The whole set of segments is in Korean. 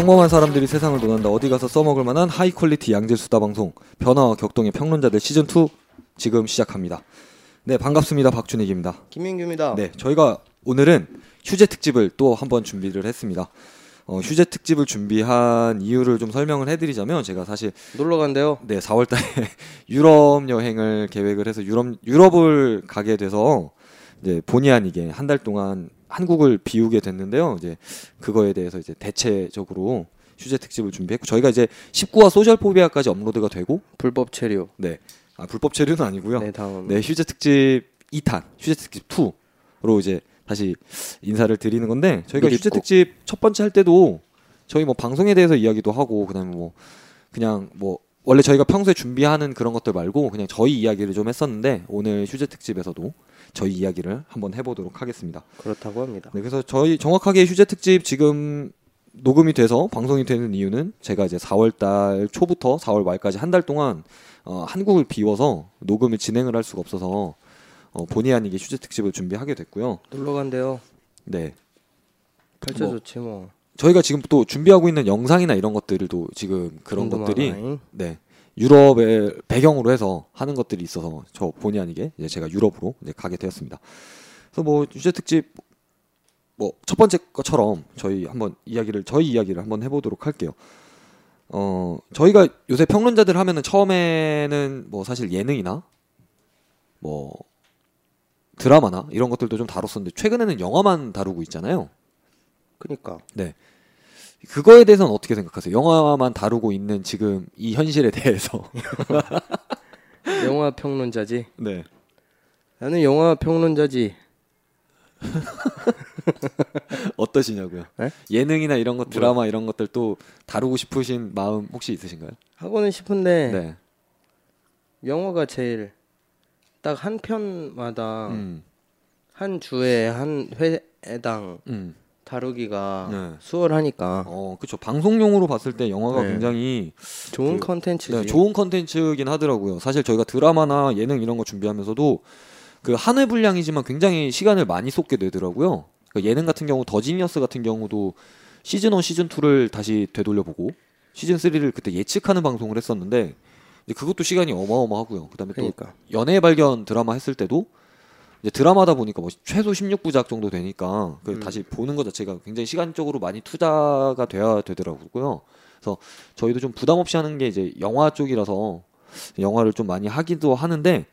평범한 사람들이 세상을 논한다. 어디 가서 써먹을 만한 high quality 양질 수다 방송 변화와 격동의 평론자들 시즌 2 지금 시작합니다. 네 반갑습니다. 박준익입니다. 김민규입니다. 네 저희가 오늘은 휴재 특집을 또 한번 준비를 했습니다. 어, 휴재 특집을 준비한 이유를 좀 설명을 해드리자면 제가 사실 놀러 간대요. 네 4월달에 유럽 여행을 계획을 해서 유럽 유럽을 가게 돼서 이제 본의 아니게 한 달 동안 한국을 비우게 됐는데요. 이제 그거에 대해서 이제 대체적으로 휴재 특집을 준비했고 저희가 이제 19화 소셜 포비아까지 업로드가 되고 불법 체류. 네. 아, 불법 체류는 아니고요. 네 다음. 네, 휴재 특집 2탄, 휴재 특집 2로 이제 다시 인사를 드리는 건데 저희가 휴재 꼭. 특집 첫 번째 할 때도 저희 뭐 방송에 대해서 이야기도 하고 그다음에 뭐 그냥 뭐 원래 저희가 평소에 준비하는 그런 것들 말고 그냥 저희 이야기를 좀 했었는데 오늘 휴재 특집에서도 저희 이야기를 한번 해보도록 하겠습니다. 그렇다고 합니다. 네, 그래서 저희 정확하게 휴재 특집 지금 녹음이 돼서 방송이 되는 이유는 제가 이제 4월달 초부터 4월 말까지 한 달 동안 어, 한국을 비워서 녹음을 진행을 할 수가 없어서 어, 본의 아니게 휴재 특집을 준비하게 됐고요. 놀러 간대요. 네, 발자 뭐, 좋지 뭐. 저희가 지금 또 준비하고 있는 영상이나 이런 것들도 지금 그런 것들이 궁금하다잉. 네 유럽의 배경으로 해서 하는 것들이 있어서 저 본의 아니게 이제 제가 유럽으로 이제 가게 되었습니다. 그래서 뭐 유재 특집 뭐 첫 번째 것처럼 저희 한번 이야기를 저희 이야기를 한번 해보도록 할게요. 어 저희가 요새 평론자들 하면은 처음에는 뭐 사실 예능이나 뭐 드라마나 이런 것들도 좀 다뤘었는데 최근에는 영화만 다루고 있잖아요. 그니까 네. 그거에 대해서는 어떻게 생각하세요? 영화만 다루고 있는 지금 이 현실에 대해서. 영화 평론자지. 네. 나는 영화 평론자지. 어떠시냐고요? 네? 예능이나 이런 것, 드라마 이런 것들 또 다루고 싶으신 마음 혹시 있으신가요? 하고는 싶은데 네. 영화가 제일 딱 한 편마다 음. 한 주에 한 회당 음. 다루기가 네. 수월하니까 어, 그렇죠. 방송용으로 봤을 때 영화가 네. 굉장히 좋은 그- 컨텐츠지. 네, 좋은 컨텐츠긴 하더라고요. 사실 저희가 드라마나 예능 이런 거 준비하면서도 그 한 회 분량이지만 굉장히 시간을 많이 쏟게 되더라고요. 그러니까 예능 같은 경우 더 지니어스 같은 경우도 시즌 1, 시즌 2를 다시 되돌려 보고 시즌 3를 그때 예측하는 방송을 했었는데 그것도 시간이 어마어마하고요. 그다음에 또 그러니까 연애 발견 드라마 했을 때도 이제 드라마다 보니까 뭐 최소 16부작 정도 되니까 그 음. 다시 보는 것 자체가 굉장히 시간적으로 많이 투자가 돼야 되더라고요. 그래서 저희도 좀 부담 없이 하는 게 이제 영화 쪽이라서 영화를 좀 많이 하기도 하는데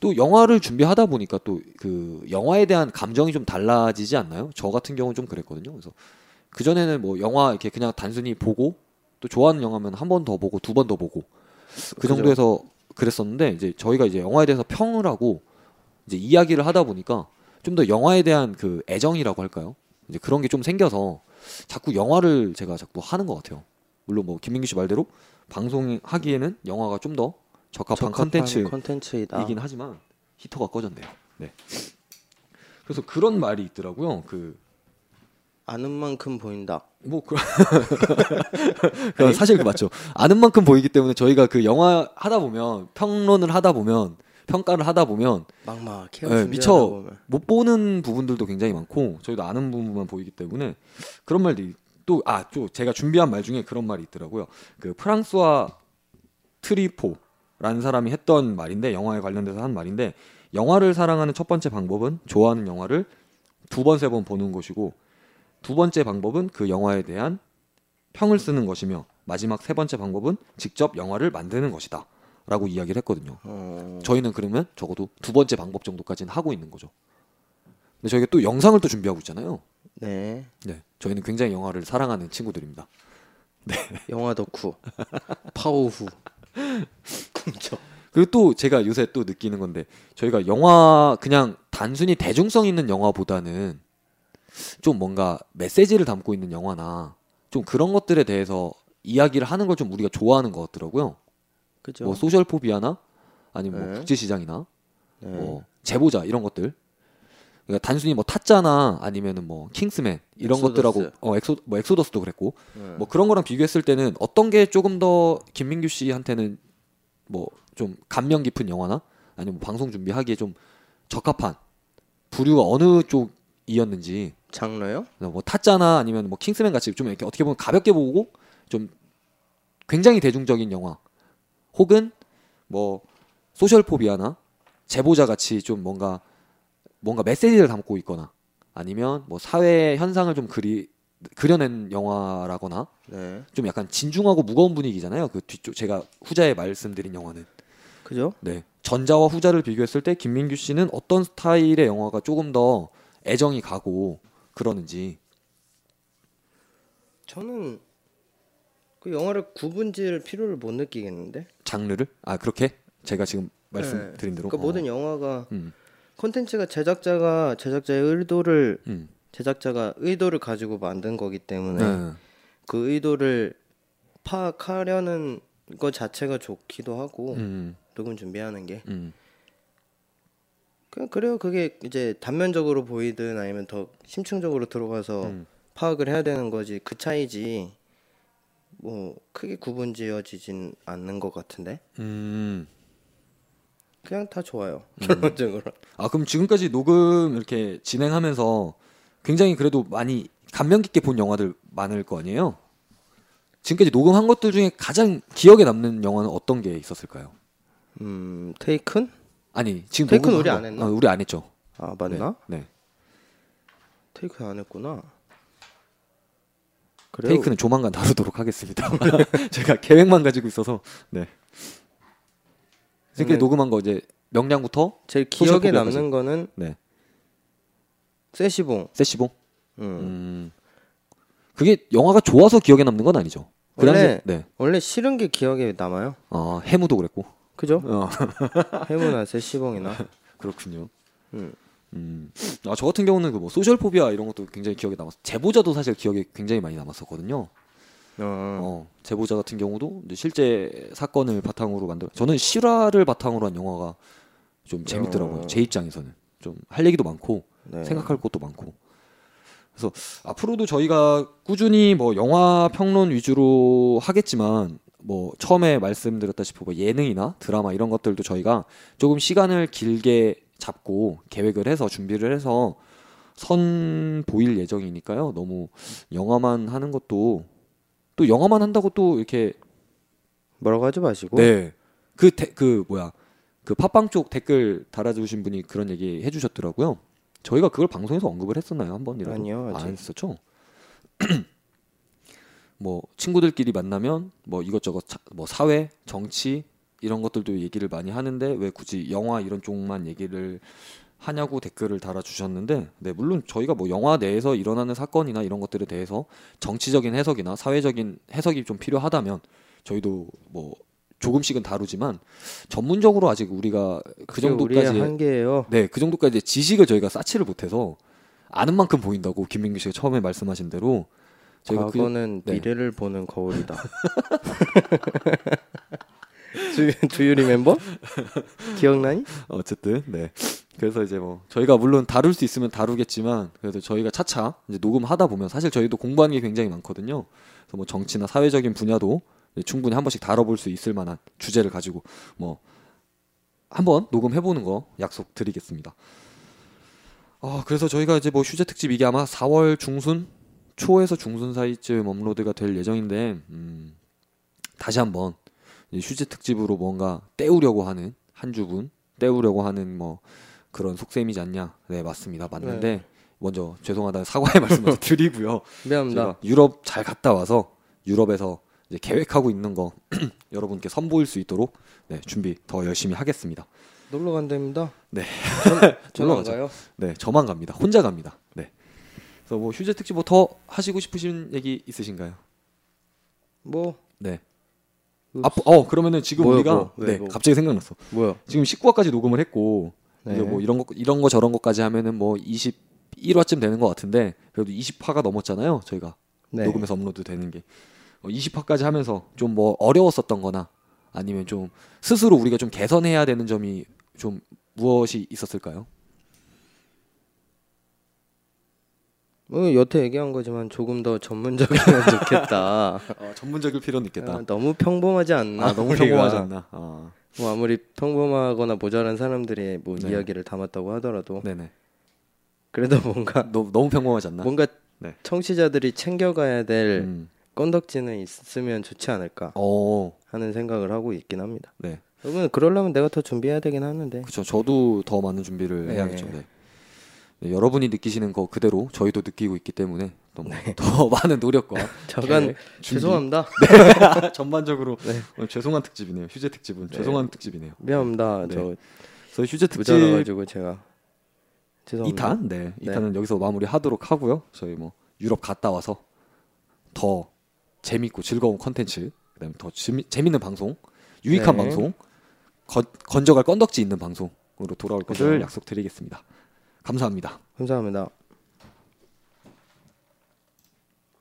또 영화를 준비하다 보니까 또 그 영화에 대한 감정이 좀 달라지지 않나요? 저 같은 경우는 좀 그랬거든요. 그래서 그 전에는 뭐 영화 이렇게 그냥 단순히 보고 또 좋아하는 영화면 한 번 더 보고 두 번 더 보고 그. 정도에서 그랬었는데 이제 저희가 이제 영화에 대해서 평을 하고 이제 이야기를 하다 보니까 좀 더 영화에 대한 그 애정이라고 할까요? 이제 그런 게 좀 생겨서 자꾸 영화를 제가 자꾸 하는 것 같아요. 물론 뭐 김민규 씨 말대로 방송하기에는 영화가 좀 더 적합한 컨텐츠이긴. 하지만 히터가 꺼졌네요. 네. 그래서 그런 말이 있더라고요. 그 아는 만큼 보인다. 뭐 그, 그 사실 그 맞죠. 아는 만큼 보이기 때문에 저희가 그 영화 하다 보면 평론을 하다 보면 평가를 하다 보면 막막해. 네, 미처 못 보는 부분들도 굉장히 많고 저희도 아는 부분만 보이기 때문에 그런 말들이 또아 또 제가 준비한 말 중에 그런 말이 있더라고요. 그 프랑스와 트리포라는 사람이 했던 말인데 영화에 관련돼서 한 말인데 영화를 사랑하는 첫 번째 방법은 좋아하는 영화를 두 번 세번 보는 것이고 두 번째 방법은 그 영화에 대한 평을 쓰는 것이며 마지막 세 번째 방법은 직접 영화를 만드는 것이다. 라고 이야기를 했거든요. 어... 저희는 그러면 적어도 두 번째 방법 정도까지는 하고 있는 거죠. 근데 저희가 또 영상을 또 준비하고 있잖아요. 네. 네, 저희는 굉장히 영화를 사랑하는 친구들입니다. 영화 덕후. 파워후. 그렇죠. 그리고 또 제가 요새 또 느끼는 건데 저희가 영화 그냥 단순히 대중성 있는 영화보다는 좀 뭔가 메시지를 담고 있는 영화나 좀 그런 것들에 대해서 이야기를 하는 걸 좀 우리가 좋아하는 것 같더라고요. 그죠. 뭐 소셜 포비아나 아니면 뭐 네. 국제 시장이나 네. 뭐 제보자 이런 것들. 그러니까 단순히 뭐 타짜나 아니면은 뭐 킹스맨 이런 엑소더스. 것들하고 어 엑소 뭐 엑소더스도 그랬고 네. 뭐 그런 거랑 비교했을 때는 어떤 게 조금 더 김민규 씨한테는 뭐 좀 감명 깊은 영화나 아니면 뭐 방송 준비하기에 좀 적합한 부류가 어느 영화이었는지 장르요? 뭐 타짜나 아니면 뭐 킹스맨 같이 좀 이렇게 어떻게 보면 가볍게 보고 좀 굉장히 대중적인 영화 혹은 뭐 소셜 포비아나 제보자 같이 좀 뭔가 뭔가 메시지를 담고 있거나 아니면 뭐 사회 현상을 좀 그리 그려낸 영화라거나 네. 좀 약간 진중하고 무거운 분위기잖아요. 그 뒤쪽 제가 후자에 말씀드린 영화는 그죠? 네 전자와 후자를 비교했을 때 김민규 씨는 어떤 스타일의 영화가 조금 더 애정이 가고 그러는지 저는 그 영화를 구분지을 필요를 못 느끼겠는데. 장르를 아 그렇게 제가 지금 말씀드린 대로 그러니까 어. 모든 영화가 음, 콘텐츠가 제작자가 제작자의 의도를 음. 제작자가 의도를 가지고 만든 거기 때문에 네. 그 의도를 파악하려는 것 자체가 좋기도 하고 음, 녹음 준비하는 게 음. 그냥 그래요. 그게 이제 단면적으로 보이든 아니면 더 심층적으로 들어가서 음. 파악을 해야 되는 거지 그 차이지 뭐 크게 구분 지어지진 않는 것 같은데 음. 그냥 다 좋아요 결론적으로 아 그럼 지금까지 녹음 이렇게 진행하면서 굉장히 그래도 많이 감명 깊게 본 영화들 많을 거 아니에요? 지금까지 녹음한 것들 중에 가장 기억에 남는 영화는 어떤 게 있었을까요? 음 테이큰 아니 지금 녹음한 우리 거- 안 했나? 아, 우리 안 했죠. 아 맞나 네. 네. 테이큰 안 했구나 그래요 테이크는 조만간 다루도록 하겠습니다. 제가 계획만 가지고 있어서 네. 지금까지 저는- 녹음한 거 이제 명량부터 제일 기억에. 남는 거는 네. 세시봉 세시봉. 음. 음. 그게 영화가 좋아서 기억에 남는 건 아니죠. 그 원래- 네. 원래 싫은 게 기억에 남아요 어, 해무도 그랬고. 그죠 어, 해무나 세시봉이나 그렇군요. 음. 음. 아, 저 같은 경우는 그 뭐 소셜 포비아 이런 것도 굉장히 기억에 남았어. 제보자도 사실 기억에 굉장히 많이 남았었거든요. 어. 어, 제보자 같은 경우도 실제 사건을 바탕으로 만들. 저는 실화를 바탕으로 한 영화가 좀 재밌더라고요. 어. 제 입장에서는 좀 할 얘기도 많고 네. 생각할 것도 많고. 그래서 앞으로도 저희가 꾸준히 뭐 영화 평론 위주로 하겠지만 뭐 처음에 말씀드렸다시피 뭐 예능이나 드라마 이런 것들도 저희가 조금 시간을 길게 잡고 계획을 해서 준비를 해서 선 보일 예정이니까요. 너무 영화만 하는 것도 또 영화만 한다고 또 이렇게 뭐라고 하지 마시고 네. 그, 데, 그, 뭐야. 그 팟빵 쪽 댓글 달아주신 분이 그런 얘기 해주셨더라고요. 저희가 그걸 방송에서 언급을 했었나요? 한 번이라도? 아니요, 아직. 안 했었죠? 뭐, 친구들끼리 만나면 뭐 이것저것 차- 뭐 사회, 정치, 이런 것들도 얘기를 많이 하는데 왜 굳이 영화 이런 쪽만 얘기를 하냐고 댓글을 달아주셨는데, 네, 물론 저희가 뭐 영화 내에서 일어나는 사건이나 이런 것들에 대해서 정치적인 해석이나 사회적인 해석이 좀 필요하다면 저희도 뭐 조금씩은 다루지만 전문적으로 아직 우리가 그 정도까지 한계예요. 네, 그 정도까지 지식을 저희가 쌓지를 못해서 아는 만큼 보인다고 김민규 씨가 처음에 말씀하신 대로 저희가 그 과거는 네. 미래를 보는 거울이다. 주, 주유리 멤버 기억나니? 어쨌든 네. 그래서 이제 뭐 저희가 물론 다룰 수 있으면 다루겠지만 그래도 저희가 차차 이제 녹음하다 보면 사실 저희도 공부하는 게 굉장히 많거든요. 그래서 뭐 정치나 사회적인 분야도 충분히 한 번씩 다뤄볼 수 있을 만한 주제를 가지고 뭐 한번 녹음해 보는 거 약속 드리겠습니다. 아 그래서 저희가 이제 뭐 휴재 특집 이게 아마 4월 중순 초에서 중순 사이쯤 업로드가 될 예정인데 음, 다시 한번 이 휴재 특집으로 뭔가 때우려고 하는 한 주분 때우려고 하는 뭐 그런 속셈이지 않냐? 네 맞습니다 맞는데 먼저 죄송하다는 사과의 말씀을 드리고요. 미안합니다. 유럽 잘 갔다 와서 유럽에서 이제 계획하고 있는 거 여러분께 선보일 수 있도록 네, 준비 더 열심히 하겠습니다. 놀러 간답니다. 네. 저는 놀러. 가요. 네, 저만 갑니다. 혼자 갑니다. 네. 그래서 뭐 휴재 특집 뭐 더 하시고 싶으신 얘기 있으신가요? 뭐 네. 그- 아, 어 그러면은 지금 뭐요, 우리가 뭐? 왜, 네 뭐? 갑자기 생각났어. 뭐야? 지금 19화까지 녹음을 했고 네. 이제 뭐 이런 거 이런 거 저런 거까지 하면은 뭐 21화쯤 되는 것 같은데 그래도 20화가 넘었잖아요. 저희가 네. 녹음해서 업로드 되는 게 어, 20화까지 하면서 좀 뭐 어려웠었던거나 아니면 좀 스스로 우리가 좀 개선해야 되는 점이 좀 무엇이 있었을까요? 뭐 여태 얘기한 거지만 조금 더 전문적이면 좋겠다. 어, 전문적일 필요는 있겠다. 아, 너무 평범하지 않나? 아, 너무 우리가. 평범하지 않나? 아, 뭐 아무리 평범하거나 모자란 사람들이 뭐 네. 이야기를 담았다고 하더라도 네네. 그래도 뭔가 너무 너무 평범하지 않나? 뭔가 네. 청취자들이 챙겨가야 될 음. 건덕지는 있으면 좋지 않을까 어, 하는 생각을 하고 있긴 합니다. 네. 그러면 그러려면 내가 더 준비해야 되긴 하는데 그렇죠. 저도 더 많은 준비를 네. 해야겠죠. 네. 네, 여러분이 느끼시는 거 그대로 저희도 느끼고 있기 때문에 더, 더 많은 노력과 준비. 죄송합니다. 전반적으로 네. 죄송한 특집이네요. 휴재 특집은 죄송한 특집이네요. 미안합니다. 네. 저 저희 휴재 특집 모자라가지고 제가 죄송합니다. 2탄, 네, 네. 2탄은 여기서 마무리하도록 하고요. 저희 뭐 유럽 갔다 와서 더 재밌고 즐거운 컨텐츠, 그다음에 더 재미, 재밌는 방송, 유익한 네. 방송, 건, 건져갈 건덕지 있는 방송으로 돌아올 것을 음. 약속드리겠습니다. 감사합니다. 감사합니다.